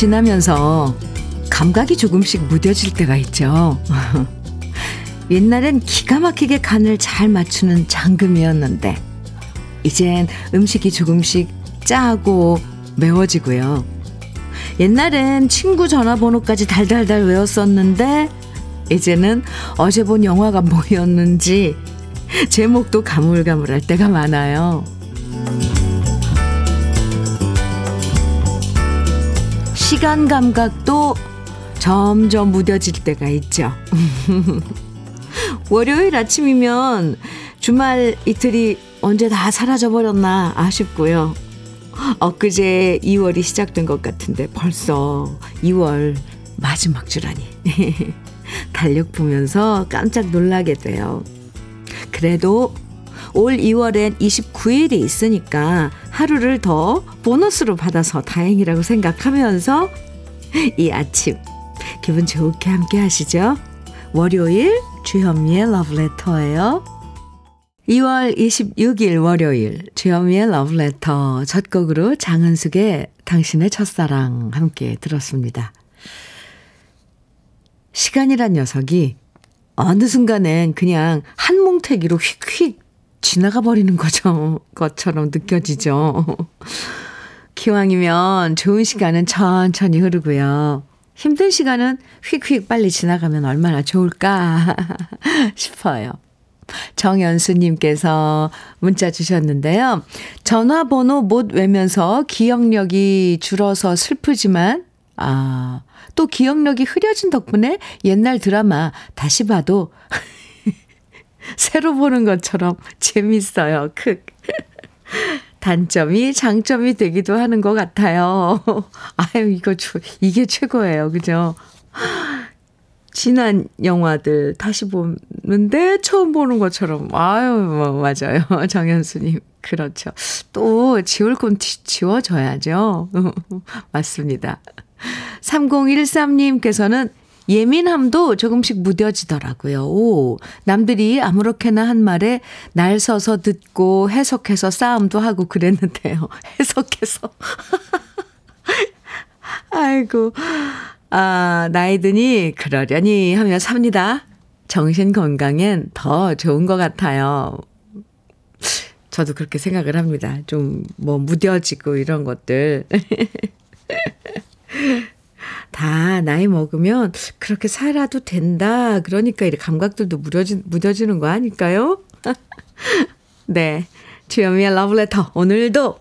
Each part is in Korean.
지나면서 감각이 조금씩 무뎌질 때가 있죠. 옛날엔 기가 막히게 간을 잘 맞추는 장금이었는데, 이젠 음식이 조금씩 짜고 매워지고요. 옛날엔 친구 전화번호까지 달달달 외웠었는데, 이제는 어제 본 영화가 뭐였는지 제목도 가물가물할 때가 많아요. 시간 감각도 점점 무뎌질 때가 있죠. 월요일 아침이면 주말 이틀이 언제 다 사라져버렸나 아쉽고요. 엊그제 2월이 시작된 것 같은데 벌써 2월 마지막 주라니. 달력 보면서 깜짝 놀라게 돼요. 그래도 올 2월엔 29일이 있으니까 하루를 더 보너스로 받아서 다행이라고 생각하면서 이 아침 기분 좋게 함께 하시죠. 월요일 주현미의 러브레터예요. 2월 26일 월요일 주현미의 러브레터 첫 곡으로 장은숙의 당신의 첫사랑 함께 들었습니다. 시간이란 녀석이 어느 순간엔 그냥 한 몽태기로 휙휙 지나가 버리는 거죠. 것처럼 느껴지죠. 기왕이면 좋은 시간은 천천히 흐르고요. 힘든 시간은 휙휙 빨리 지나가면 얼마나 좋을까 싶어요. 정연수님께서 문자 주셨는데요. 전화번호 못 외면서 기억력이 줄어서 슬프지만, 아, 또 기억력이 흐려진 덕분에 옛날 드라마 다시 봐도 새로 보는 것처럼 재밌어요. 크. 단점이 장점이 되기도 하는 것 같아요. 아유, 이거, 이게 최고예요. 그죠? 지난 영화들 다시 보는데 처음 보는 것처럼. 아유, 뭐, 맞아요. 정현수님. 그렇죠. 또 지울 건 지워줘야죠. 맞습니다. 3013님께서는 예민함도 조금씩 무뎌지더라고요. 오, 남들이 아무렇게나 한 말에 날 서서 듣고 해석해서 싸움도 하고 그랬는데요. 해석해서. 아이고. 아, 나이 드니 그러려니 하며 삽니다. 정신 건강엔 더 좋은 것 같아요. 저도 그렇게 생각을 합니다. 좀 뭐 무뎌지고 이런 것들. 다 나이 먹으면 그렇게 살아도 된다. 그러니까 이 감각들도 무뎌지, 무뎌지는 거 아닐까요? 네. 주현미의 러브레터. 오늘도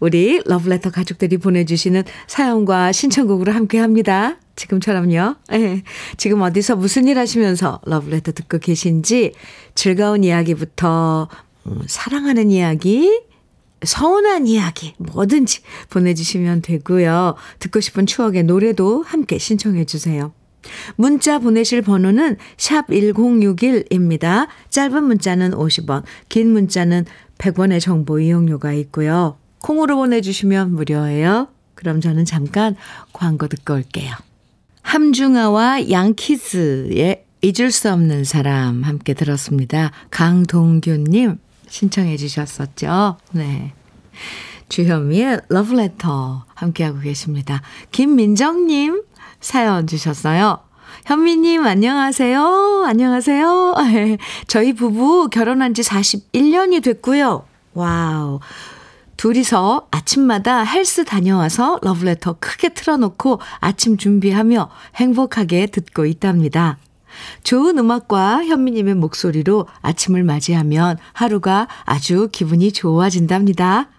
우리 러브레터 가족들이 보내주시는 사연과 신청곡으로 함께 합니다. 지금처럼요. 네. 지금 어디서 무슨 일 하시면서 러브레터 듣고 계신지 즐거운 이야기부터 음, 사랑하는 이야기, 서운한 이야기 뭐든지 보내주시면 되고요. 듣고 싶은 추억의 노래도 함께 신청해 주세요. 문자 보내실 번호는 샵 1061입니다. 짧은 문자는 50원, 긴 문자는 100원의 정보 이용료가 있고요. 콩으로 보내주시면 무료예요. 그럼 저는 잠깐 광고 듣고 올게요. 함중아와 양키즈의 잊을 수 없는 사람 함께 들었습니다. 강동규님 신청해 주셨었죠. 네. 주현미의 러브레터 함께하고 계십니다. 김민정님 사연 주셨어요. 현미님, 안녕하세요. 안녕하세요. 저희 부부 결혼한 지 41년이 됐고요. Wow. 둘이서 아침마다 헬스 다녀와서 러브레터 크게 틀어놓고 아침 준비하며 행복하게 듣고 있답니다. 좋은 음악과 현미님의 목소리로 아침을 맞이하면 하루가 아주 기분이 좋아진답니다.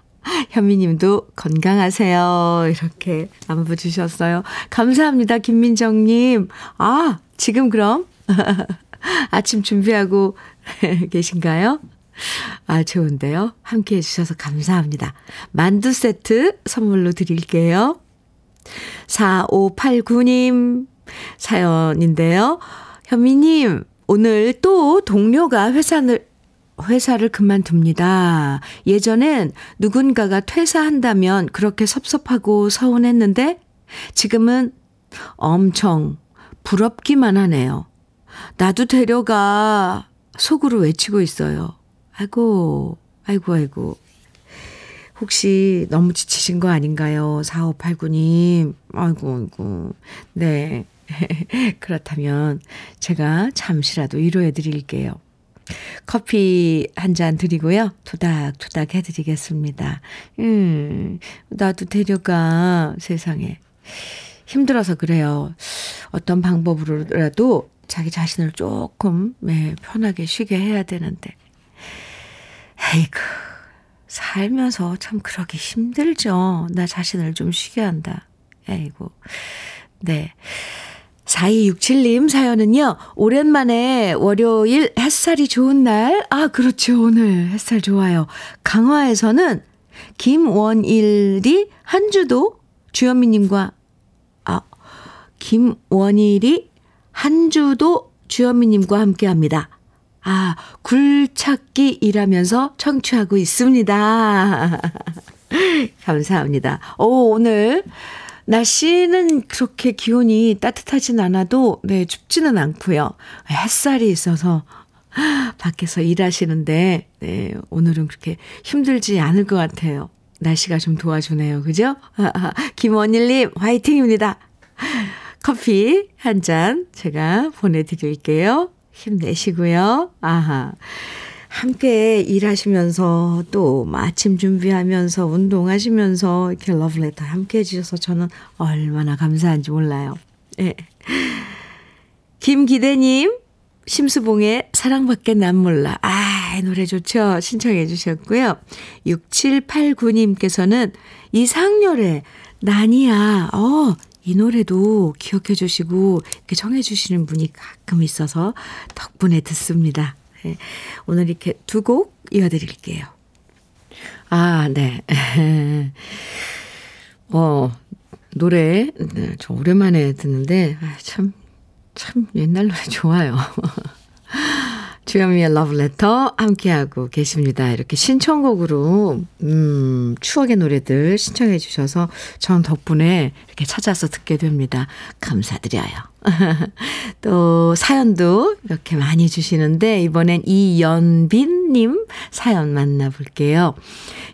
현미님도 건강하세요. 이렇게 안부 주셨어요. 감사합니다, 김민정님. 아, 지금 그럼 아침 준비하고 계신가요? 아, 좋은데요. 함께 해주셔서 감사합니다. 만두 세트 선물로 드릴게요. 4589님 사연인데요. 현미님, 오늘 또 동료가 회사를, 회사를 그만둡니다. 예전엔 누군가가 퇴사한다면 그렇게 섭섭하고 서운했는데 지금은 엄청 부럽기만 하네요. 나도 데려가 속으로 외치고 있어요. 아이고, 아이고, 아이고. 혹시 너무 지치신 거 아닌가요? 4589님. 아이고, 아이고. 네. 그렇다면 제가 잠시라도 위로해 드릴게요. 커피 한 잔 드리고요. 토닥토닥 해드리겠습니다. 음, 나도 데려가, 세상에. 힘들어서 그래요. 어떤 방법으로라도 자기 자신을 조금, 네, 편하게 쉬게 해야 되는데. 에이그, 살면서 참 그러기 힘들죠. 나 자신을 좀 쉬게 한다. 에이고. 네. 4267님 사연은요, 오랜만에 월요일 햇살이 좋은 날, 아, 그렇죠. 오늘 햇살 좋아요. 강화에서는 김원일이 한 주도 주현미님과, 아, 김원일이 한 주도 주현미님과 함께 합니다. 아, 굴찾기 일하면서 청취하고 있습니다. 감사합니다. 오, 오늘 날씨는 그렇게 기온이 따뜻하진 않아도, 네, 춥지는 않고요. 햇살이 있어서 밖에서 일하시는데, 네, 오늘은 그렇게 힘들지 않을 것 같아요. 날씨가 좀 도와주네요. 그죠? 김원일 님, 화이팅입니다. 커피 한 잔 제가 보내 드릴게요. 힘내시고요. 아하. 함께 일하시면서 또 아침 준비하면서 운동하시면서 이렇게 러브레터 함께 해주셔서 저는 얼마나 감사한지 몰라요. 예. 김기대님, 심수봉의 사랑밖에 난 몰라. 아, 노래 좋죠? 신청해 주셨고요. 6789님께서는 이상열의 난이야. 어, 이 노래도 기억해 주시고 이렇게 정해 주시는 분이 가끔 있어서 덕분에 듣습니다. 네. 오늘 이렇게 두 곡 이어드릴게요. 아, 네. 어, 노래, 네, 저 오랜만에 듣는데, 아, 참, 참 옛날 노래 좋아요. 주현미의 러브레터 함께하고 계십니다. 이렇게 신청곡으로, 음, 추억의 노래들 신청해 주셔서 전 덕분에 이렇게 찾아서 듣게 됩니다. 감사드려요. 또 사연도 이렇게 많이 주시는데 이번엔 이연빈님 사연 만나볼게요.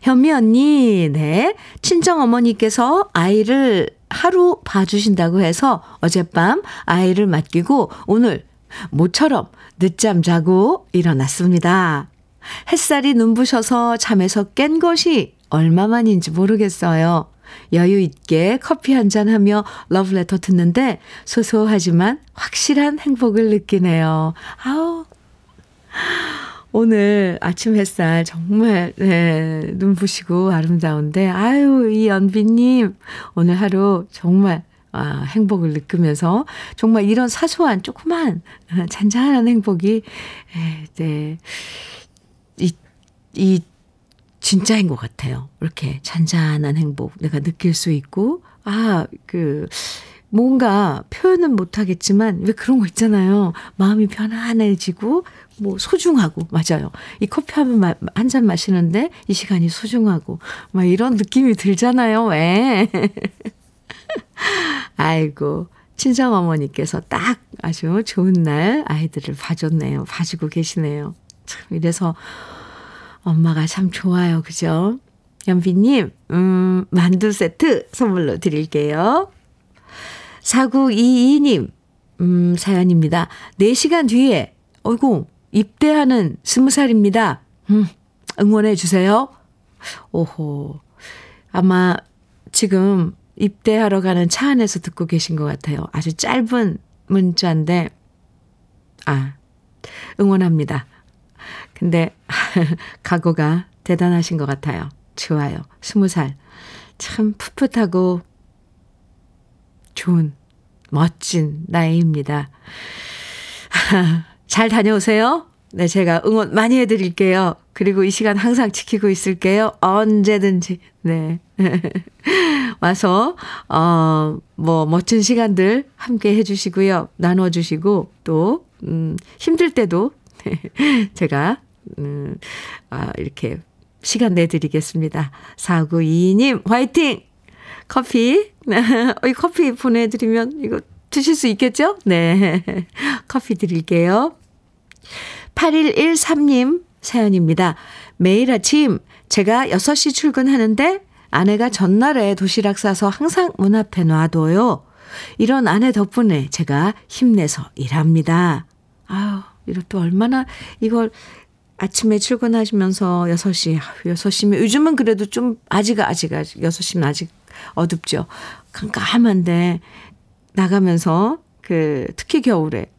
현미 언니, 네. 친정 어머니께서 아이를 하루 봐주신다고 해서 어젯밤 아이를 맡기고 오늘 모처럼 늦잠 자고 일어났습니다. 햇살이 눈부셔서 잠에서 깬 것이 얼마만인지 모르겠어요. 여유 있게 커피 한 잔 하며 러브레터 듣는데 소소하지만 확실한 행복을 느끼네요. 아우. 오늘 아침 햇살 정말, 네, 눈부시고 아름다운데, 아유, 이 연비님, 오늘 하루 정말 아, 행복을 느끼면서 정말 이런 사소한 조그만 아, 잔잔한 행복이 에, 네. 이, 이 진짜인 것 같아요. 이렇게 잔잔한 행복 내가 느낄 수 있고 아, 그 뭔가 표현은 못 하겠지만 왜 그런 거 있잖아요. 마음이 편안해지고 뭐 소중하고 맞아요. 이 커피 한잔 한 마시는데 이 시간이 소중하고 막 이런 느낌이 들잖아요. 왜? 아이고, 친정 어머니께서 딱 아주 좋은 날 아이들을 봐줬네요. 봐주고 계시네요. 참, 이래서 엄마가 참 좋아요. 그죠? 연비님, 음, 만두 세트 선물로 드릴게요. 4922님, 음, 사연입니다. 4시간 뒤에, 어이구, 입대하는 20살입니다. 음, 응원해 주세요. 오호. 아마 지금 입대하러 가는 차 안에서 듣고 계신 것 같아요. 아주 짧은 문자인데, 아, 응원합니다. 근데, 각오가 대단하신 것 같아요. 좋아요. 스무 살. 참 풋풋하고 좋은, 멋진 나이입니다. 잘 다녀오세요. 네, 제가 응원 많이 해드릴게요. 그리고 이 시간 항상 지키고 있을게요. 언제든지. 네. 와서, 어, 뭐, 멋진 시간들 함께 해주시고요. 나눠주시고, 또, 음, 힘들 때도 제가, 음, 아, 이렇게 시간 내드리겠습니다. 4922님, 화이팅! 커피, 이 커피 보내드리면 이거 드실 수 있겠죠? 네. 커피 드릴게요. 8113님 사연입니다. 매일 아침 제가 6시 출근하는데 아내가 전날에 도시락 싸서 항상 문 앞에 놔둬요. 이런 아내 덕분에 제가 힘내서 일합니다. 아유, 또 얼마나 이걸 아침에 출근하시면서 6시, 6시면 요즘은 그래도 좀 아직 아직 아직 6시면 아직 어둡죠. 깜깜한데 나가면서 그 특히 겨울에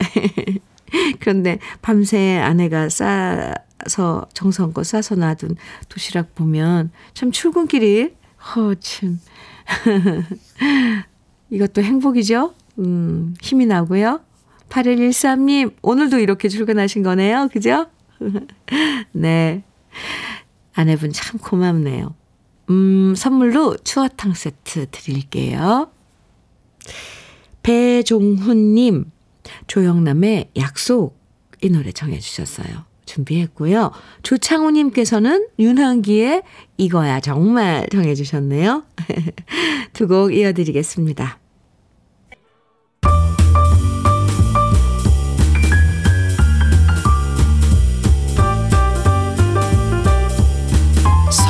그런데 밤새 아내가 싸서 정성껏 싸서 놔둔 도시락 보면 참 출근길이 허참 이것도 행복이죠. 음, 힘이 나고요. 8113님, 오늘도 이렇게 출근하신 거네요. 그죠? 네. 아내분 참 고맙네요. 음, 선물로 추어탕 세트 드릴게요. 배종훈님, 조영남의 약속 이 노래 정해주셨어요. 준비했고요. 조창우님께서는 윤한기의 이거야 정말 정해주셨네요. 두 곡 이어드리겠습니다.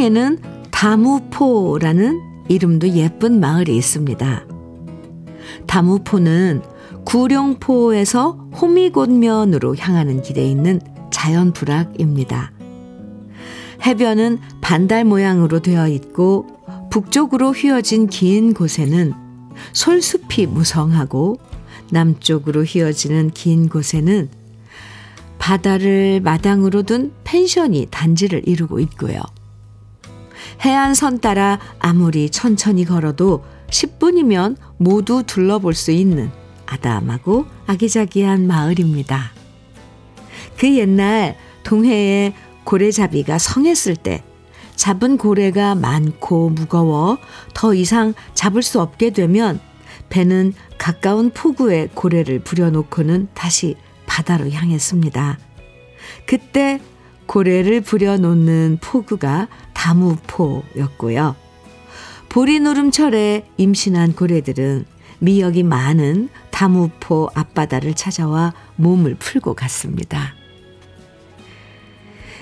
포항에는 다무포라는 이름도 예쁜 마을이 있습니다. 다무포는 구룡포에서 호미곶면으로 향하는 길에 있는 자연 불악입니다. 해변은 반달 모양으로 되어 있고 북쪽으로 휘어진 긴 곳에는 솔숲이 무성하고 남쪽으로 휘어지는 긴 곳에는 바다를 마당으로 둔 펜션이 단지를 이루고 있고요. 해안선 따라 아무리 천천히 걸어도 10분이면 모두 둘러볼 수 있는 아담하고 아기자기한 마을입니다. 그 옛날 동해에 고래잡이가 성했을 때 잡은 고래가 많고 무거워 더 이상 잡을 수 없게 되면 배는 가까운 포구에 고래를 부려놓고는 다시 바다로 향했습니다. 그때 고래를 부려놓는 포구가 다무포였고요. 보리노름철에 임신한 고래들은 미역이 많은 다무포 앞바다를 찾아와 몸을 풀고 갔습니다.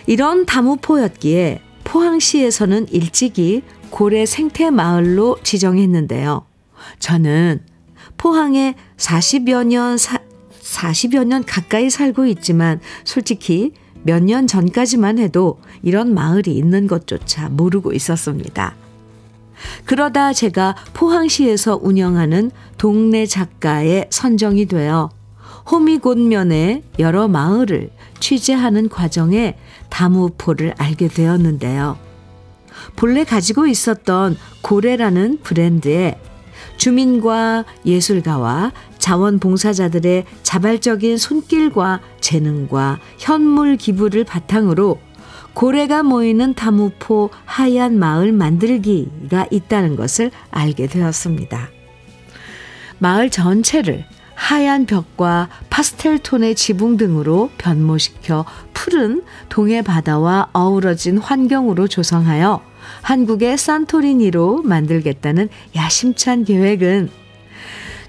이런 다무포였기에 포항시에서는 일찍이 고래 생태 마을로 지정했는데요. 저는 포항에 40여 년 사, 40여 년 가까이 살고 있지만 솔직히 몇 년 전까지만 해도 이런 마을이 있는 것조차 모르고 있었습니다. 그러다 제가 포항시에서 운영하는 동네 작가에 선정이 되어 호미곶면의 여러 마을을 취재하는 과정에 다무포를 알게 되었는데요. 본래 가지고 있었던 고래라는 브랜드에 주민과 예술가와 자원봉사자들의 자발적인 손길과 재능과 현물 기부를 바탕으로 고래가 모이는 다무포 하얀 마을 만들기가 있다는 것을 알게 되었습니다. 마을 전체를 하얀 벽과 파스텔 톤의 지붕 등으로 변모시켜 푸른 동해 바다와 어우러진 환경으로 조성하여 한국의 산토리니로 만들겠다는 야심찬 계획은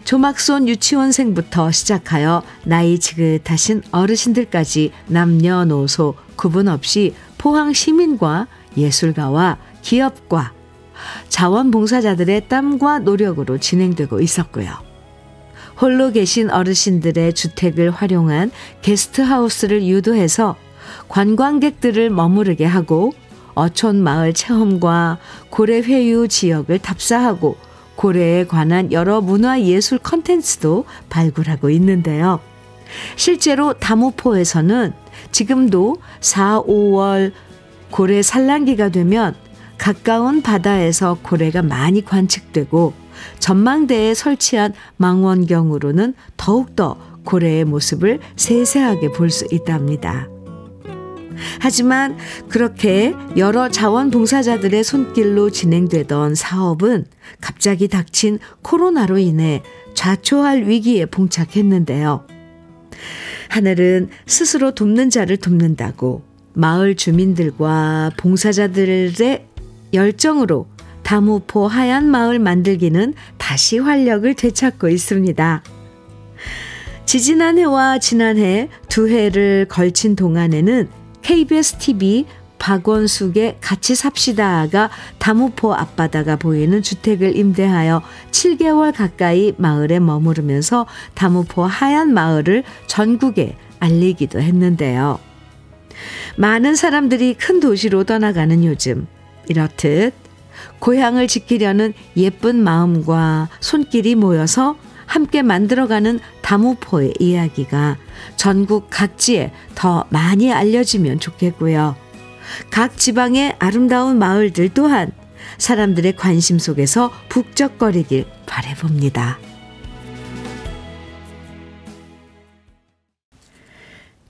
조막손 유치원생부터 시작하여 나이 지긋하신 어르신들까지 남녀노소 구분 없이 포항 시민과 예술가와 기업과 자원봉사자들의 땀과 노력으로 진행되고 있었고요. 홀로 계신 어르신들의 주택을 활용한 게스트하우스를 유도해서 관광객들을 머무르게 하고 어촌 마을 체험과 고래 회유 지역을 답사하고 고래에 관한 여러 문화 예술 컨텐츠도 발굴하고 있는데요. 실제로 다무포에서는 지금도 4, 5월 고래 산란기가 되면 가까운 바다에서 고래가 많이 관측되고 전망대에 설치한 망원경으로는 더욱더 고래의 모습을 세세하게 볼 수 있답니다. 하지만 그렇게 여러 자원봉사자들의 손길로 진행되던 사업은 갑자기 닥친 코로나로 인해 좌초할 위기에 봉착했는데요. 하늘은 스스로 돕는 자를 돕는다고 마을 주민들과 봉사자들의 열정으로 다무포 하얀 마을 만들기는 다시 활력을 되찾고 있습니다. 지지난해와 지난해 두 해를 걸친 동안에는 KBS TV 박원숙의 같이 삽시다가 다무포 앞바다가 보이는 주택을 임대하여 7개월 가까이 마을에 머무르면서 다무포 하얀 마을을 전국에 알리기도 했는데요. 많은 사람들이 큰 도시로 떠나가는 요즘 이렇듯 고향을 지키려는 예쁜 마음과 손길이 모여서 함께 만들어가는 다무포의 이야기가 전국 각지에 더 많이 알려지면 좋겠고요. 각 지방의 아름다운 마을들 또한 사람들의 관심 속에서 북적거리길 바래봅니다.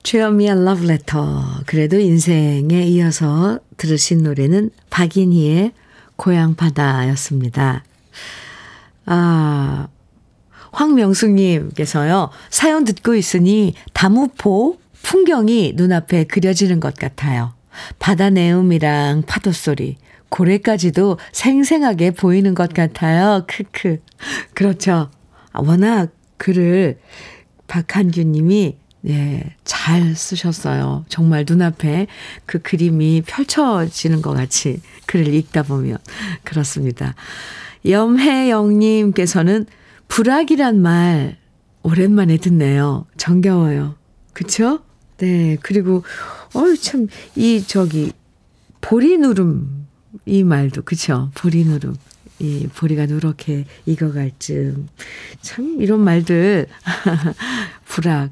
주현미의 러브레터. 그래도 인생에 이어서 들으신 노래는 박인희의 고향 바다였습니다. 아, 황명숙님께서요, 사연 듣고 있으니 다무포 풍경이 눈앞에 그려지는 것 같아요. 바다 내음이랑 파도 소리, 고래까지도 생생하게 보이는 것 같아요. 크크. 그렇죠. 워낙 글을 박한규 님이 예, 잘 쓰셨어요. 정말 눈앞에 그 그림이 펼쳐지는 것 같이 글을 읽다 보면 그렇습니다. 염혜영님께서는 불악이란 말 오랜만에 듣네요. 정겨워요. 그쵸? 네. 그리고, 어유 참, 이, 저기, 보리 누름, 이 말도, 그쵸? 보리 누름. 이 보리가 누렇게 익어갈 쯤. 참, 이런 말들. 불악,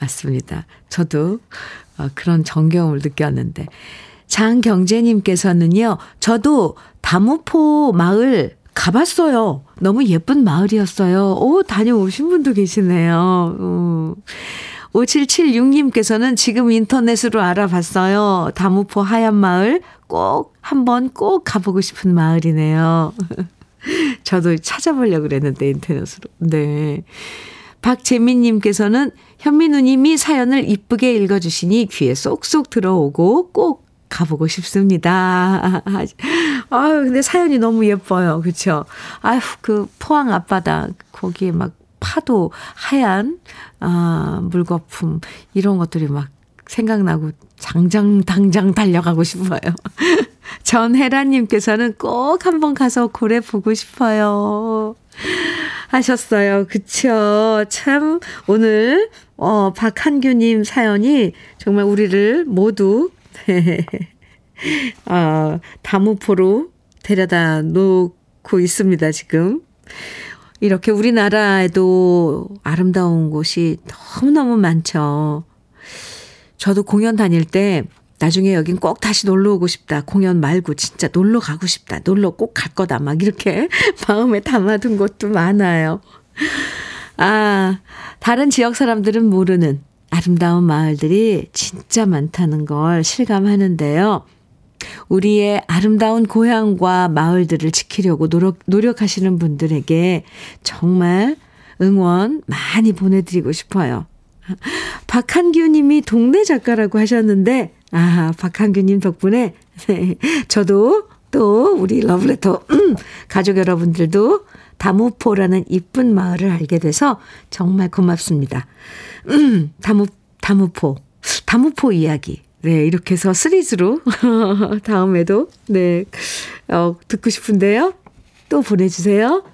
맞습니다. 저도 어, 그런 정겨움을 느꼈는데. 장경재님께서는요, 저도 다무포 마을 가봤어요. 너무 예쁜 마을이었어요. 오, 다녀오신 분도 계시네요. 음. 5776님께서는 지금 인터넷으로 알아봤어요. 다무포 하얀 마을 꼭 한번 꼭 가보고 싶은 마을이네요. 저도 찾아보려고 그랬는데 인터넷으로. 네. 박재민님께서는 현미 누님이 사연을 이쁘게 읽어주시니 귀에 쏙쏙 들어오고 꼭 가보고 싶습니다. 아유, 근데 사연이 너무 예뻐요. 그쵸? 아휴, 그 포항 앞바다, 거기에 막 파도, 하얀, 아, 물거품, 이런 것들이 막 생각나고 장장, 당장 달려가고 싶어요. 전혜라님께서는 꼭 한번 가서 고래 보고 싶어요. 하셨어요. 그쵸. 참, 오늘, 어, 박한규님 사연이 정말 우리를 모두, 어, 다무포로 데려다 놓고 있습니다, 지금. 이렇게 우리나라에도 아름다운 곳이 너무너무 많죠. 저도 공연 다닐 때 나중에 여긴 꼭 다시 놀러 오고 싶다. 공연 말고 진짜 놀러 가고 싶다. 놀러 꼭 갈 거다. 막 이렇게 마음에 담아둔 곳도 많아요. 아, 다른 지역 사람들은 모르는 아름다운 마을들이 진짜 많다는 걸 실감하는데요. 우리의 아름다운 고향과 마을들을 지키려고 노력, 노력하시는 분들에게 정말 응원 많이 보내드리고 싶어요. 박한규 님이 동네 작가라고 하셨는데, 아, 박한규 님 덕분에, 네, 저도 또 우리 러브레터 음, 가족 여러분들도 다무포라는 이쁜 마을을 알게 돼서 정말 고맙습니다. 음, 다무, 다무포, 다무포 이야기. 네, 이렇게 해서 시리즈로 다음에도, 네, 어, 듣고 싶은데요. 또 보내주세요.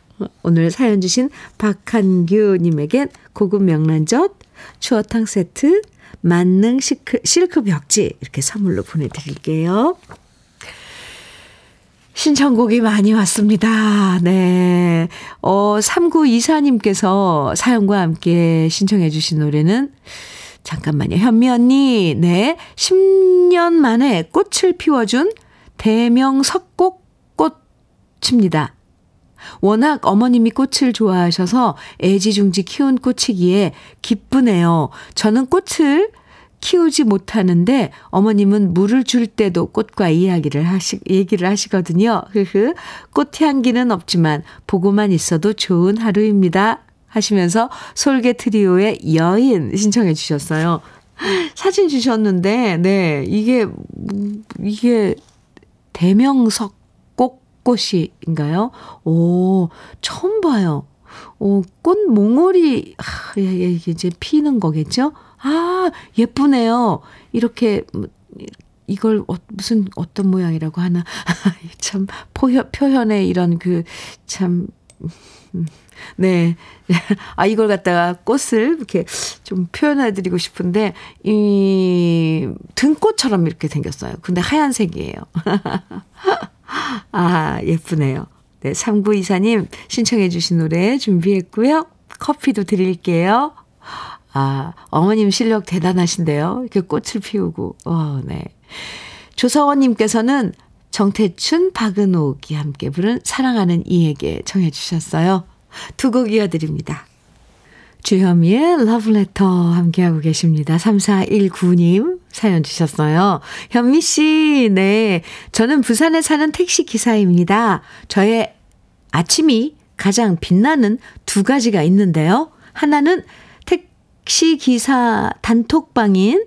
오늘 사연 주신 박한규님에겐 고급 명란젓, 추어탕 세트, 만능 실크, 실크 벽지 이렇게 선물로 보내드릴게요. 신청곡이 많이 왔습니다. 네. 어, 3924님께서 사연과 함께 신청해 주신 노래는 잠깐만요. 현미 언니, 네. 10년 만에 꽃을 피워준 대명 석곡 꽃입니다. 워낙 어머님이 꽃을 좋아하셔서 애지중지 키운 꽃이기에 기쁘네요. 저는 꽃을 키우지 못하는데 어머님은 물을 줄 때도 꽃과 이야기를 하시, 얘기를 하시거든요. 흐흐. 꽃향기는 없지만 보고만 있어도 좋은 하루입니다. 하시면서 솔개 트리오의 여인 신청해 주셨어요. 사진 주셨는데, 네, 이게, 이게 대명석 꽃꽃이인가요? 오, 처음 봐요. 오, 꽃 몽골이, 아, 이게 이제 피는 거겠죠? 아, 예쁘네요. 이렇게, 뭐, 이걸 어, 무슨 어떤 모양이라고 하나. 참, 포현, 표현의 이런 그, 참, 음, 네. 아, 이걸 갖다가 꽃을 이렇게 좀 표현해드리고 싶은데, 이, 등꽃처럼 이렇게 생겼어요. 근데 하얀색이에요. 아, 예쁘네요. 네, 3924님 신청해주신 노래 준비했고요. 커피도 드릴게요. 아, 어머님 실력 대단하신데요. 이렇게 꽃을 피우고, 어, 네. 조서원님께서는 정태춘, 박은옥이 함께 부른 사랑하는 이에게 청해주셨어요. 두 곡 이어드립니다. 주현미의 러브레터 함께하고 계십니다. 3419님 사연 주셨어요. 현미 씨, 네. 저는 부산에 사는 택시 기사입니다. 저의 아침이 가장 빛나는 두 가지가 있는데요. 하나는 택시 기사 단톡방인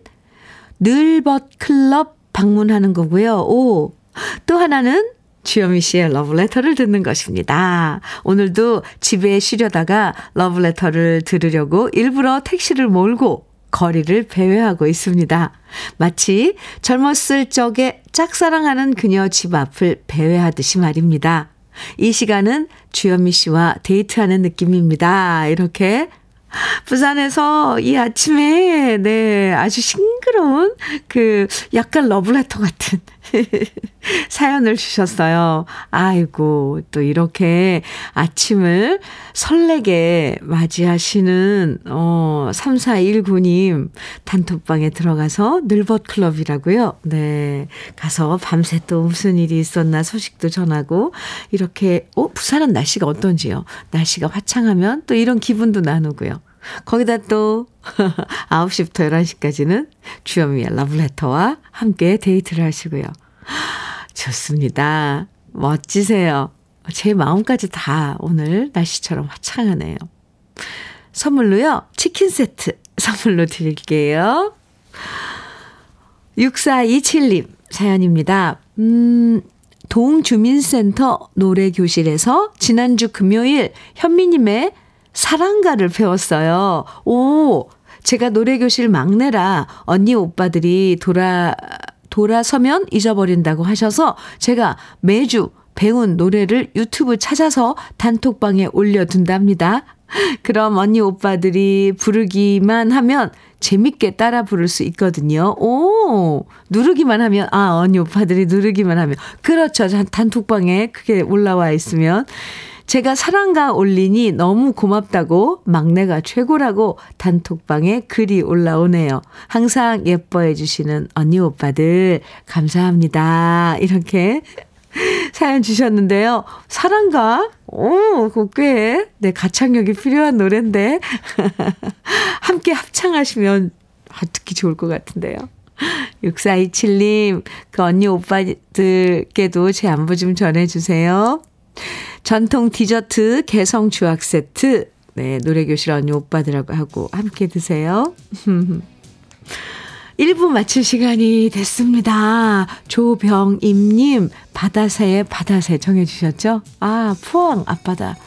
늘벗 클럽 방문하는 거고요. 오. 또 하나는 주현미 씨의 러브레터를 듣는 것입니다. 오늘도 집에 쉬려다가 러브레터를 들으려고 일부러 택시를 몰고 거리를 배회하고 있습니다. 마치 젊었을 적에 짝사랑하는 그녀 집 앞을 배회하듯이 말입니다. 이 시간은 주현미 씨와 데이트하는 느낌입니다. 이렇게 부산에서 이 아침에, 네, 아주 싱그러운 그 약간 러브레터 같은 사연을 주셨어요. 아이고, 또 이렇게 아침을 설레게 맞이하시는, 어, 3419님 단톡방에 들어가서 늘벗클럽이라고요. 네. 가서 밤새 또 무슨 일이 있었나 소식도 전하고, 이렇게, 어, 부산은 날씨가 어떤지요? 날씨가 화창하면 또 이런 기분도 나누고요. 거기다 또 9시부터 11시까지는 주현미의 러브레터와 함께 데이트를 하시고요. 좋습니다. 멋지세요. 제 마음까지 다 오늘 날씨처럼 화창하네요. 선물로요. 치킨 세트 선물로 드릴게요. 6427님 사연입니다. 음, 동주민센터 노래교실에서 지난주 금요일 현미님의 사랑가를 배웠어요. 오, 제가 노래교실 막내라 언니 오빠들이 돌아, 돌아서면 잊어버린다고 하셔서 제가 매주 배운 노래를 유튜브 찾아서 단톡방에 올려둔답니다. 그럼 언니 오빠들이 부르기만 하면 재밌게 따라 부를 수 있거든요. 오, 누르기만 하면, 아, 언니 오빠들이 누르기만 하면. 그렇죠. 단톡방에 그게 올라와 있으면. 제가 사랑가 올리니 너무 고맙다고 막내가 최고라고 단톡방에 글이 올라오네요. 항상 예뻐해 주시는 언니 오빠들 감사합니다. 이렇게 사연 주셨는데요. 사랑가? 오, 그꽤 네, 가창력이 필요한 노래인데 함께 합창하시면 아, 듣기 좋을 것 같은데요. 6427님, 그 언니 오빠들께도 제 안부 좀 전해주세요. 전통 디저트 개성 주악 세트. 네, 노래교실 언니 오빠들하고 하고 함께 드세요. 1부 마칠 시간이 됐습니다. 조병임님, 바다새의 바다새 정해주셨죠? 아, 포항 앞바다.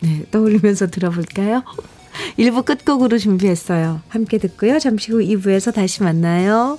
네, 떠올리면서 들어볼까요? 1부 끝곡으로 준비했어요. 함께 듣고요. 잠시 후 2부에서 다시 만나요.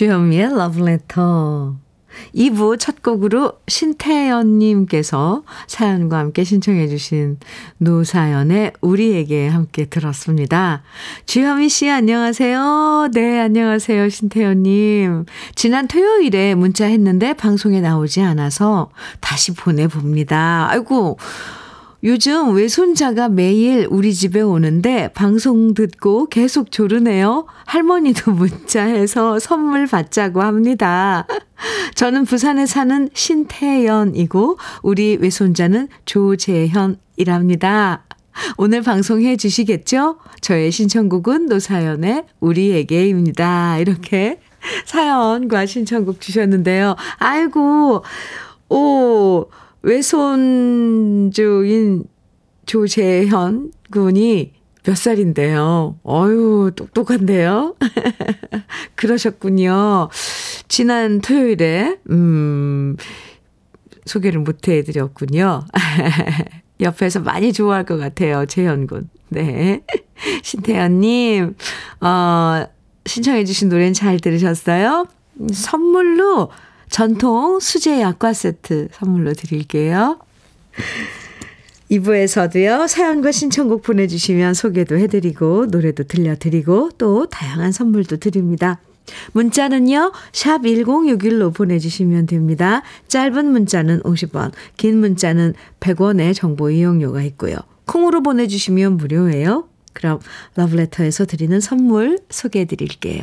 주현미의 Letter. 2부 첫 곡으로 신태연님께서 사연과 함께 신청해 주신 노사연의 우리에게 함께 들었습니다. 주현미 씨 안녕하세요. 네 안녕하세요 신태연님. 지난 토요일에 문자 했는데 방송에 나오지 않아서 다시 보내봅니다. 아이고 요즘 외손자가 매일 우리 집에 오는데 방송 듣고 계속 조르네요. 할머니도 문자해서 선물 받자고 합니다. 저는 부산에 사는 신태연이고 우리 외손자는 조재현이랍니다. 오늘 방송해 주시겠죠? 저의 신청곡은 노사연의 우리에게입니다. 이렇게 사연과 신청곡 주셨는데요. 아이고, 오, 외손주인 조재현 군이 몇 살인데요. 어유 똑똑한데요. 그러셨군요. 지난 토요일에, 음, 소개를 못 해드렸군요. 옆에서 많이 좋아할 것 같아요. 재현 군. 네. 신태연님, 어, 신청해주신 노래는 잘 들으셨어요? 선물로 전통 수제 약과 세트 선물로 드릴게요. 2부에서도요, 사연과 신청곡 보내주시면 소개도 해드리고, 노래도 들려드리고, 또 다양한 선물도 드립니다. 문자는요, 샵 1061로 보내주시면 됩니다. 짧은 문자는 50원, 긴 문자는 100원의 정보 이용료가 있고요. 콩으로 보내주시면 무료예요. 그럼 러브레터에서 드리는 선물 소개해 드릴게요.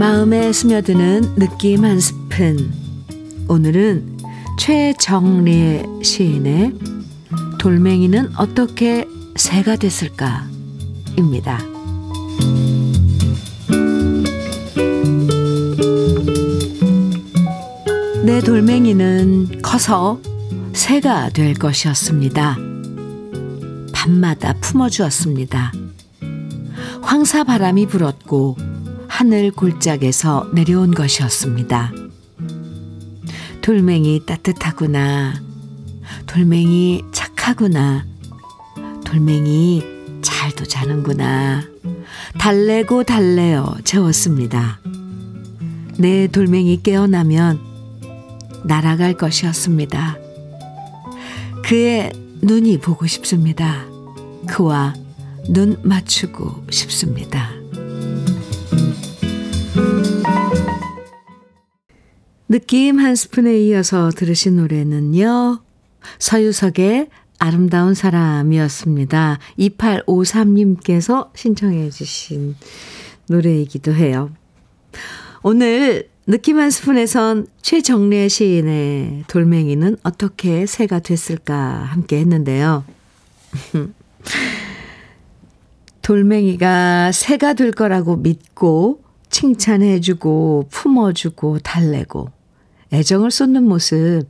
마음에 스며드는 느낌 한 스푼. 오늘은 최정리 시인의 돌멩이는 어떻게 새가 됐을까? 입니다. 내 돌멩이는 커서 새가 될 것이었습니다. 밤마다 품어주었습니다. 황사 바람이 불었고 하늘 골짜기에서 내려온 것이었습니다. 돌멩이 따뜻하구나. 돌멩이 착하구나. 돌멩이 잘도 자는구나. 달래고 달래어 재웠습니다. 내 돌멩이 깨어나면 날아갈 것이었습니다. 그의 눈이 보고 싶습니다. 그와 눈 맞추고 싶습니다. 느낌 한 스푼에 이어서 들으신 노래는요. 서유석의 아름다운 사람이었습니다. 2853님께서 신청해 주신 노래이기도 해요. 오늘 느낌 한 스푼에선 최정래 시인의 돌멩이는 어떻게 새가 됐을까 함께 했는데요. 돌멩이가 새가 될 거라고 믿고 칭찬해주고 품어주고 달래고 애정을 쏟는 모습.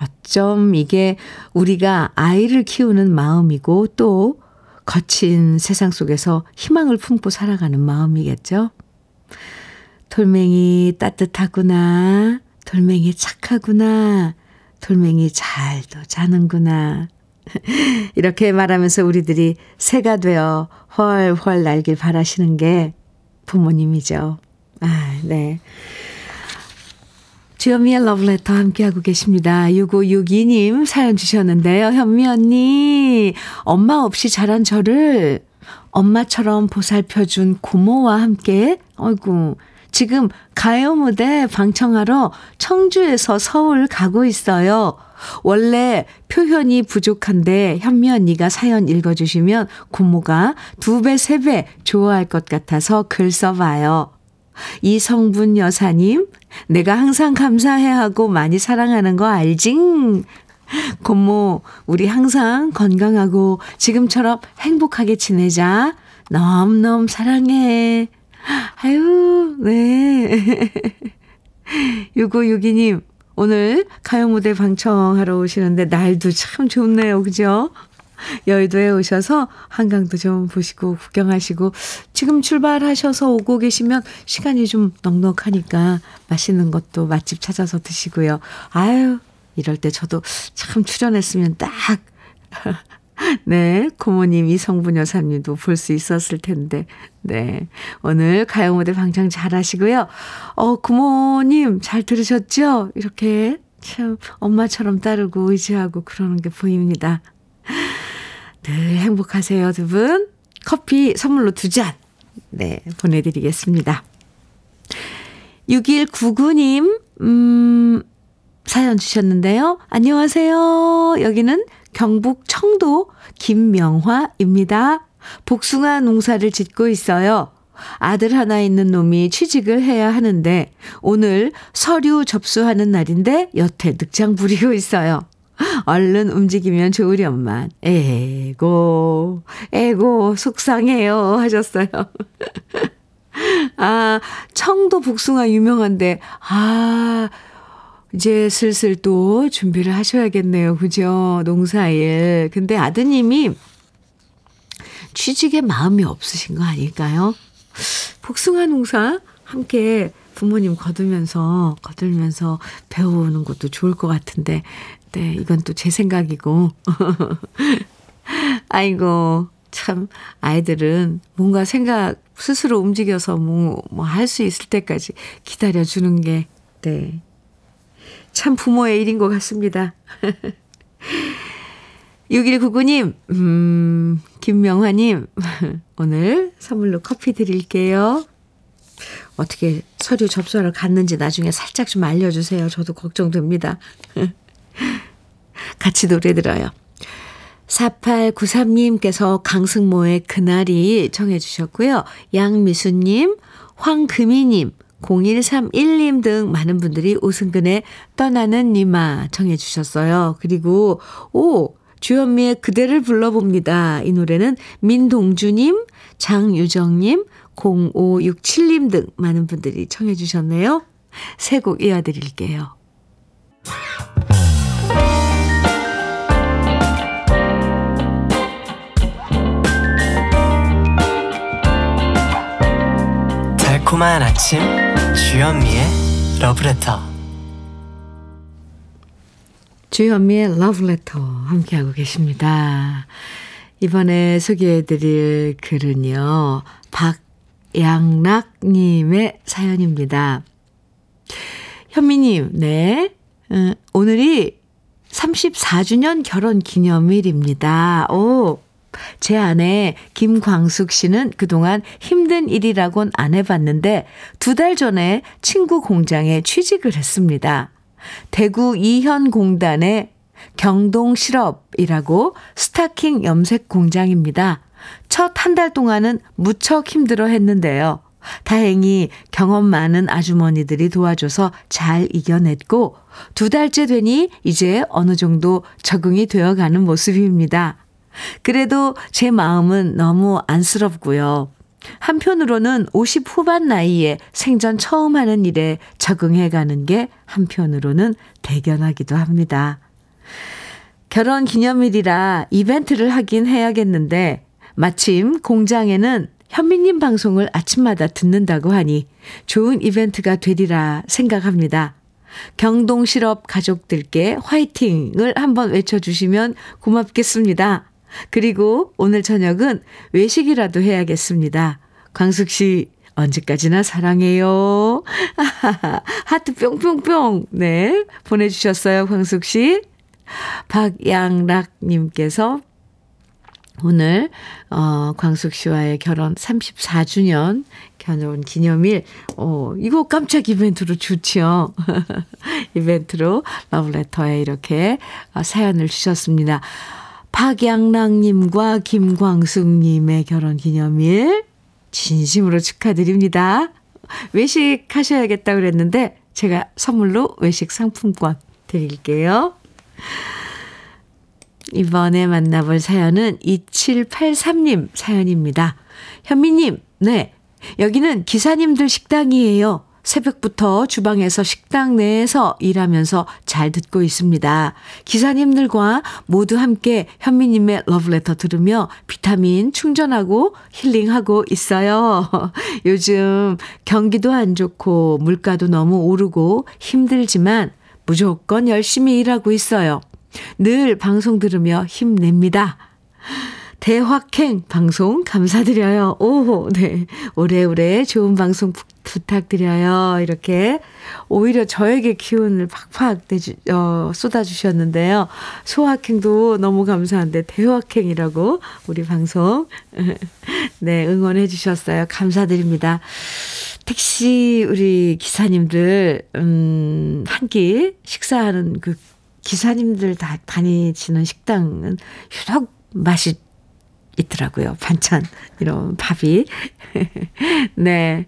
어쩜 이게 우리가 아이를 키우는 마음이고 또 거친 세상 속에서 희망을 품고 살아가는 마음이겠죠? 돌멩이 따뜻하구나. 돌멩이 착하구나. 돌멩이 잘도 자는구나. 이렇게 말하면서 우리들이 새가 되어 훨훨 날길 바라시는 게 부모님이죠. 아, 네. 주현미의 러브레터 함께하고 계십니다. 6562님 사연 주셨는데요. 현미 언니, 엄마 없이 자란 저를 엄마처럼 보살펴준 고모와 함께, 어이구, 지금 가요 무대 방청하러 청주에서 서울 가고 있어요. 원래 표현이 부족한데 현미 언니가 사연 읽어주시면 고모가 두 배, 세 배 좋아할 것 같아서 글 써봐요. 이성분 여사님, 내가 항상 감사해야 하고 많이 사랑하는 거 알지? 고모, 우리 항상 건강하고 지금처럼 행복하게 지내자. 너무너무 사랑해. 아유, 네. 6562님, 오늘 가요 무대 방청하러 오시는데 날도 참 좋네요. 그죠? 여의도에 오셔서 한강도 좀 보시고 구경하시고 지금 출발하셔서 오고 계시면 시간이 좀 넉넉하니까 맛있는 것도 맛집 찾아서 드시고요. 아유, 이럴 때 저도 참 출연했으면 딱 네, 고모님 이성분 여사님도 볼 수 있었을 텐데. 네. 오늘 가요 무대 방청 잘 하시고요. 어, 고모님 잘 들으셨죠? 이렇게 참 엄마처럼 따르고 의지하고 그러는 게 보입니다. 늘 행복하세요, 두 분. 커피 선물로 두 잔. 네, 보내드리겠습니다. 6199님, 음, 사연 주셨는데요. 안녕하세요. 여기는 경북 청도 김명화입니다. 복숭아 농사를 짓고 있어요. 아들 하나 있는 놈이 취직을 해야 하는데 오늘 서류 접수하는 날인데 여태 늑장 부리고 있어요. 얼른 움직이면 좋으련만. 에고, 에고, 속상해요. 하셨어요. 아, 청도 복숭아 유명한데, 아, 이제 슬슬 또 준비를 하셔야겠네요. 그죠? 농사일. 근데 아드님이 취직에 마음이 없으신 거 아닐까요? 복숭아 농사 함께 부모님 거두면서, 거들면서 배우는 것도 좋을 것 같은데, 네, 이건 또 제 생각이고. 아이고, 참, 아이들은 뭔가 생각, 스스로 움직여서 뭐, 뭐 할 수 있을 때까지 기다려주는 게, 네. 참 부모의 일인 것 같습니다. 6199님, 음, 김명화님, 오늘 선물로 커피 드릴게요. 어떻게 서류 접수를 갔는지 나중에 살짝 좀 알려주세요. 저도 걱정됩니다. 같이 노래 들어요. 4893님께서 강승모의 그날이 청해 주셨고요. 양미수님, 황금희님, 0131님 등 많은 분들이 오승근의 떠나는 니마 청해 주셨어요. 그리고 오 주현미의 그대를 불러봅니다. 이 노래는 민동주님, 장유정님, 0567님 등 많은 분들이 청해 주셨네요. 세 곡 이어드릴게요. 달콤한 아침 주현미의 러브레터 주현미의 러브레터 함께하고 계십니다. 이번에 소개해드릴 글은요. 박양락님의 사연입니다. 현미님, 네. 오늘이 34주년 결혼 기념일입니다. 오, 제 아내 김광숙 씨는 그동안 힘든 일이라곤 안 해봤는데 두 달 전에 친구 공장에 취직을 했습니다. 대구 이현공단의 경동실업이라고 스타킹 염색 공장입니다. 첫 한 달 동안은 무척 힘들어 했는데요. 다행히 경험 많은 아주머니들이 도와줘서 잘 이겨냈고 두 달째 되니 이제 어느 정도 적응이 되어가는 모습입니다. 그래도 제 마음은 너무 안쓰럽고요. 한편으로는 50 후반 나이에 생전 처음 하는 일에 적응해 가는 게 한편으로는 대견하기도 합니다. 결혼 기념일이라 이벤트를 하긴 해야겠는데 마침 공장에는 현미님 방송을 아침마다 듣는다고 하니 좋은 이벤트가 되리라 생각합니다. 경동실업 가족들께 화이팅을 한번 외쳐주시면 고맙겠습니다. 그리고 오늘 저녁은 외식이라도 해야겠습니다. 광숙 씨, 언제까지나 사랑해요. 하트 뿅뿅뿅. 네. 보내주셨어요, 광숙 씨. 박양락님께서 오늘, 어, 광숙 씨와의 결혼 34주년 결혼 기념일, 어, 이거 깜짝 이벤트로 좋지요. 이벤트로 러브레터에 이렇게 어, 사연을 주셨습니다. 박양락님과 김광숙님의 결혼 기념일, 진심으로 축하드립니다. 외식 하셔야겠다 그랬는데, 제가 선물로 외식 상품권 드릴게요. 이번에 만나볼 사연은 2783님 사연입니다. 현미님, 네. 여기는 기사님들 식당이에요. 새벽부터 주방에서 식당 내에서 일하면서 잘 듣고 있습니다. 기사님들과 모두 함께 현미님의 러브레터 들으며 비타민 충전하고 힐링하고 있어요. 요즘 경기도 안 좋고 물가도 너무 오르고 힘들지만 무조건 열심히 일하고 있어요. 늘 방송 들으며 힘냅니다. 대확행 방송 감사드려요. 오, 네. 오래오래 좋은 방송 부, 부탁드려요. 이렇게 오히려 저에게 기운을 팍팍 내주, 어, 쏟아주셨는데요. 소확행도 너무 감사한데 대확행이라고 우리 방송 네 응원해 주셨어요. 감사드립니다. 택시 우리 기사님들 음, 한 끼 식사하는 그 기사님들 다 다니시는 식당은 유독 맛이 있더라고요. 반찬, 이런 밥이. 네.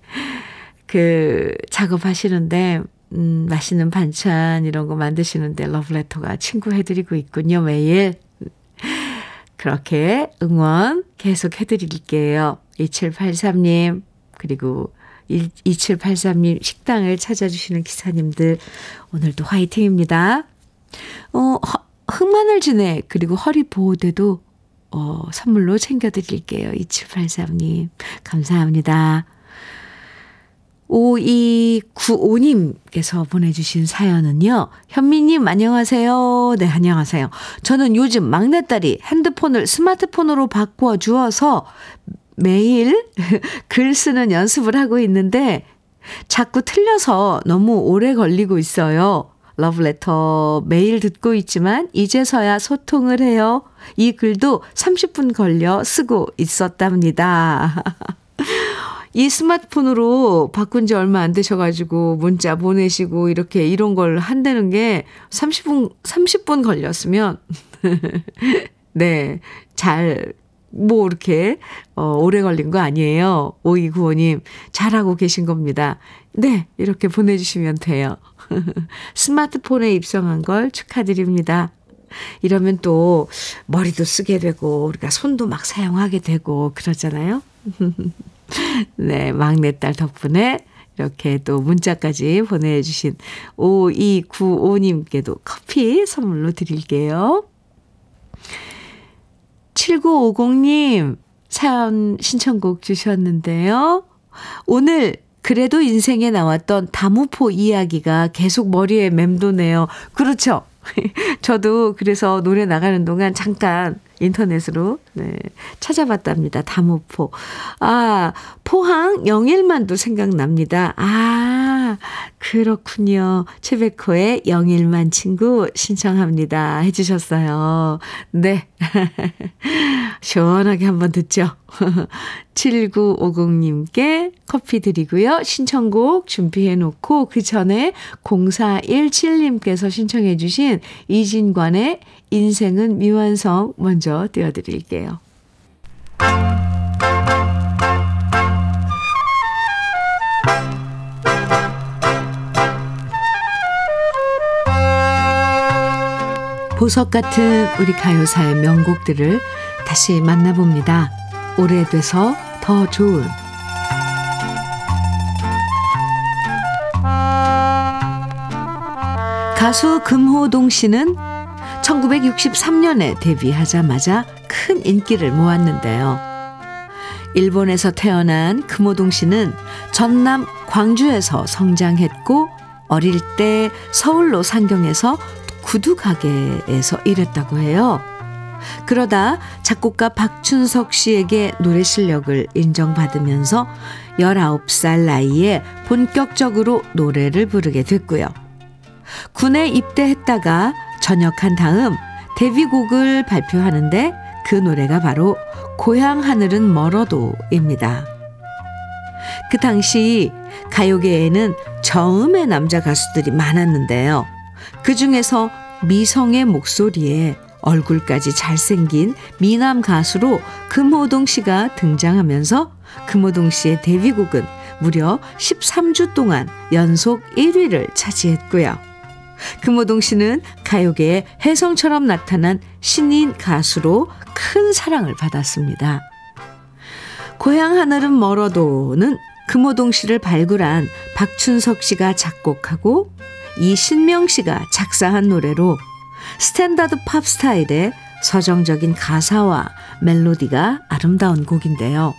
그, 작업하시는데, 음, 맛있는 반찬, 이런 거 만드시는데, 러브레터가 친구 해드리고 있군요, 매일. 그렇게 응원 계속 해드릴게요. 2783님, 그리고 2783님 식당을 찾아주시는 기사님들, 오늘도 화이팅입니다. 어, 흑마늘 진액, 그리고 허리 보호대도 어, 선물로 챙겨드릴게요. 2783님. 감사합니다. 5295님께서 보내주신 사연은요. 현미님, 안녕하세요. 네, 안녕하세요. 저는 요즘 막내딸이 핸드폰을 스마트폰으로 바꿔 주어서 매일 글 쓰는 연습을 하고 있는데 자꾸 틀려서 너무 오래 걸리고 있어요. 러브레터 매일 듣고 있지만 이제서야 소통을 해요. 이 글도 30분 걸려 쓰고 있었답니다. 이 스마트폰으로 바꾼 지 얼마 안 되셔가지고 문자 보내시고 이렇게 이런 걸 한다는 게 30분, 30분 걸렸으면, 네, 잘, 뭐, 이렇게, 어, 오래 걸린 거 아니에요. 5295님, 잘하고 계신 겁니다. 네, 이렇게 보내주시면 돼요. 스마트폰에 입성한 걸 축하드립니다. 이러면 또 머리도 쓰게 되고 우리가 손도 막 사용하게 되고 그러잖아요. 네, 막내딸 덕분에 이렇게 또 문자까지 보내주신 5295님께도 커피 선물로 드릴게요. 7950님 사연 신청곡 주셨는데요. 오늘 그래도 인생에 나왔던 다무포 이야기가 계속 머리에 맴도네요. 그렇죠. 저도 그래서 노래 나가는 동안 잠깐 인터넷으로 네, 찾아봤답니다. 다모포. 아, 포항 영일만도 생각납니다. 아, 그렇군요. 최백호의 영일만 친구 신청합니다. 해주셨어요. 네. 시원하게 한번 듣죠. 7950님께 커피 드리고요. 신청곡 준비해 놓고 그 전에 0417님께서 신청해 주신 이진관의 인생은 미완성 먼저 띄워드릴게요. 보석 같은 우리 가요사의 명곡들을 다시 만나봅니다. 오래돼서 더 좋은 가수 금호동 씨는 1963년에 데뷔하자마자 큰 인기를 모았는데요. 일본에서 태어난 금호동 씨는 전남 광주에서 성장했고 어릴 때 서울로 상경해서 구두 가게에서 일했다고 해요. 그러다 작곡가 박춘석 씨에게 노래 실력을 인정받으면서 19살 나이에 본격적으로 노래를 부르게 됐고요. 군에 입대했다가 전역한 다음 데뷔곡을 발표하는데 그 노래가 바로 고향 하늘은 멀어도입니다. 그 당시 가요계에는 저음의 남자 가수들이 많았는데요. 그 중에서 미성의 목소리에 얼굴까지 잘생긴 미남 가수로 금호동 씨가 등장하면서 금호동 씨의 데뷔곡은 무려 13주 동안 연속 1위를 차지했고요. 금호동 씨는 가요계의 혜성처럼 나타난 신인 가수로 큰 사랑을 받았습니다. 고향 하늘은 멀어도는 금호동 씨를 발굴한 박춘석 씨가 작곡하고 이신명 씨가 작사한 노래로 스탠다드 팝 스타일의 서정적인 가사와 멜로디가 아름다운 곡인데요.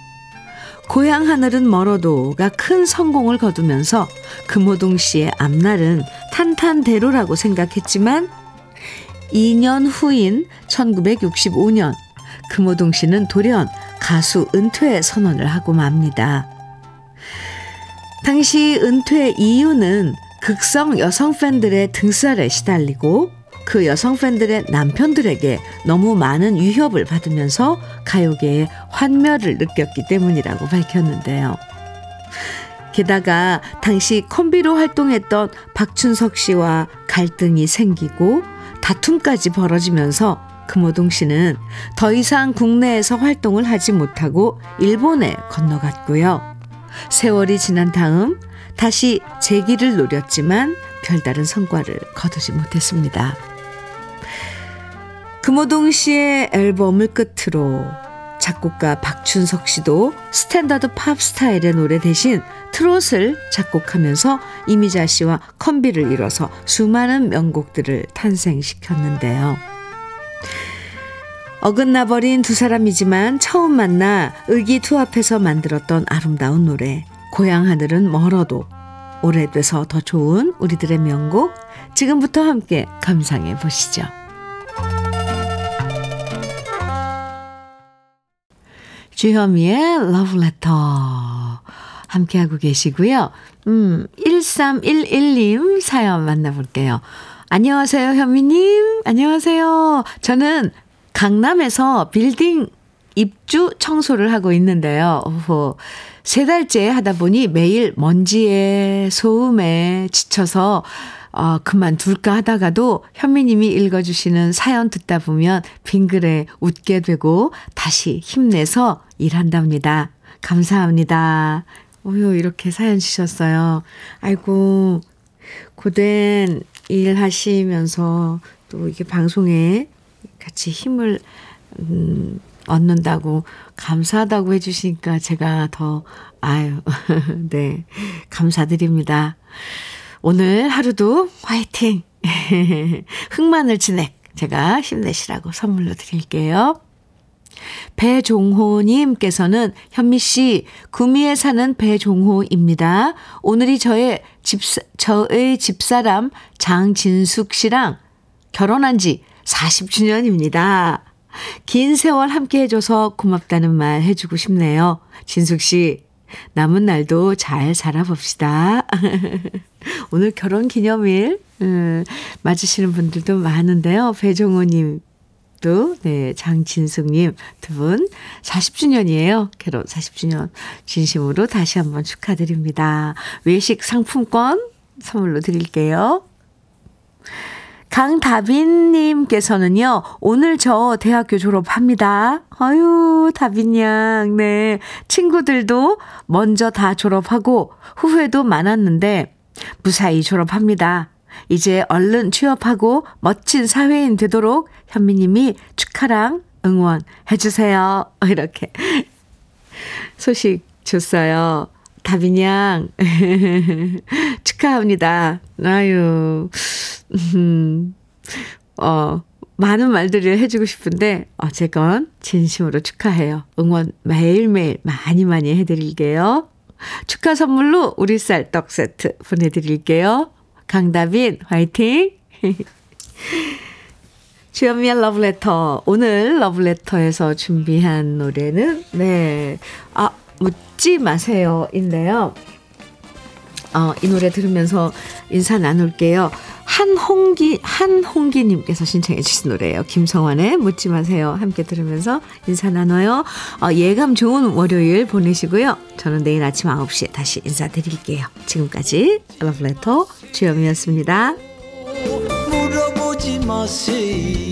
고향 하늘은 멀어도가 큰 성공을 거두면서 금호동 씨의 앞날은 탄탄대로라고 생각했지만 2년 후인 1965년 금호동 씨는 돌연 가수 은퇴 선언을 하고 맙니다. 당시 은퇴 이유는 극성 여성 팬들의 등살에 시달리고 그 여성 팬들의 남편들에게 너무 많은 위협을 받으면서 가요계에 환멸을 느꼈기 때문이라고 밝혔는데요. 게다가 당시 콤비로 활동했던 박춘석 씨와 갈등이 생기고 다툼까지 벌어지면서 금호동 씨는 더 이상 국내에서 활동을 하지 못하고 일본에 건너갔고요. 세월이 지난 다음 다시 재기를 노렸지만 별다른 성과를 거두지 못했습니다. 금호동 씨의 앨범을 끝으로 작곡가 박춘석 씨도 스탠다드 팝 스타일의 노래 대신 트롯을 작곡하면서 이미자 씨와 콤비를 이뤄서 수많은 명곡들을 탄생시켰는데요. 어긋나 버린 두 사람이지만 처음 만나 의기투합해서 만들었던 아름다운 노래 고향 하늘은 멀어도 오래돼서 더 좋은 우리들의 명곡 지금부터 함께 감상해 보시죠. 주현미의 러브레터 함께하고 계시고요. 음, 1311님 사연 만나볼게요. 안녕하세요, 현미님. 안녕하세요. 저는 강남에서 빌딩 입주 청소를 하고 있는데요. 오호. 세 달째 하다 보니 매일 먼지에 소음에 지쳐서 어, 그만둘까 하다가도 현미님이 읽어주시는 사연 듣다 보면 빙글에 웃게 되고 다시 힘내서 일한답니다. 감사합니다. 오요, 이렇게 사연 주셨어요. 아이고, 고된 일 하시면서 또 이게 방송에 같이 힘을, 음, 얻는다고 감사하다고 해주시니까 제가 더, 아유, 네, 감사드립니다. 오늘 하루도 화이팅! 흑마늘 진액 제가 힘내시라고 선물로 드릴게요. 배종호님께서는 현미 씨, 구미에 사는 배종호입니다. 오늘이 저의 집, 저의 집사람 장진숙 씨랑 결혼한 지 40주년입니다. 긴 세월 함께 해줘서 고맙다는 말 해주고 싶네요. 진숙 씨, 남은 날도 잘 살아봅시다. 오늘 결혼 기념일, 음, 맞으시는 분들도 많은데요. 배종호님, 또, 네, 장진숙님 두 분 40주년이에요. 결혼 40주년. 진심으로 다시 한번 축하드립니다. 외식 상품권 선물로 드릴게요. 강다빈님께서는요, 오늘 저 대학교 졸업합니다. 아유, 다빈 양, 네. 친구들도 먼저 다 졸업하고 후회도 많았는데, 무사히 졸업합니다. 이제 얼른 취업하고 멋진 사회인 되도록 현미님이 축하랑 응원 해주세요. 이렇게 소식 줬어요. 다빈 양, 축하합니다. 아유, 음, 어, 많은 말들을 해주고 싶은데, 어쨌건 진심으로 축하해요. 응원 매일매일 많이 많이 해드릴게요. 축하 선물로 우리 쌀 떡 세트 보내드릴게요. 강다빈, 화이팅! 주현미의 러브레터. 오늘 러브레터에서 준비한 노래는, 네, 아, 묻지 마세요. 인데요. 어, 이 노래 들으면서 인사 나눌게요. 한홍기, 한홍기님께서 신청해 주신 노래예요. 김성환의 묻지 마세요. 함께 들으면서 인사 나눠요. 어, 예감 좋은 월요일 보내시고요. 저는 내일 아침 9시에 다시 인사드릴게요. 지금까지 러브레터 주현미였습니다. 물어보지 마세요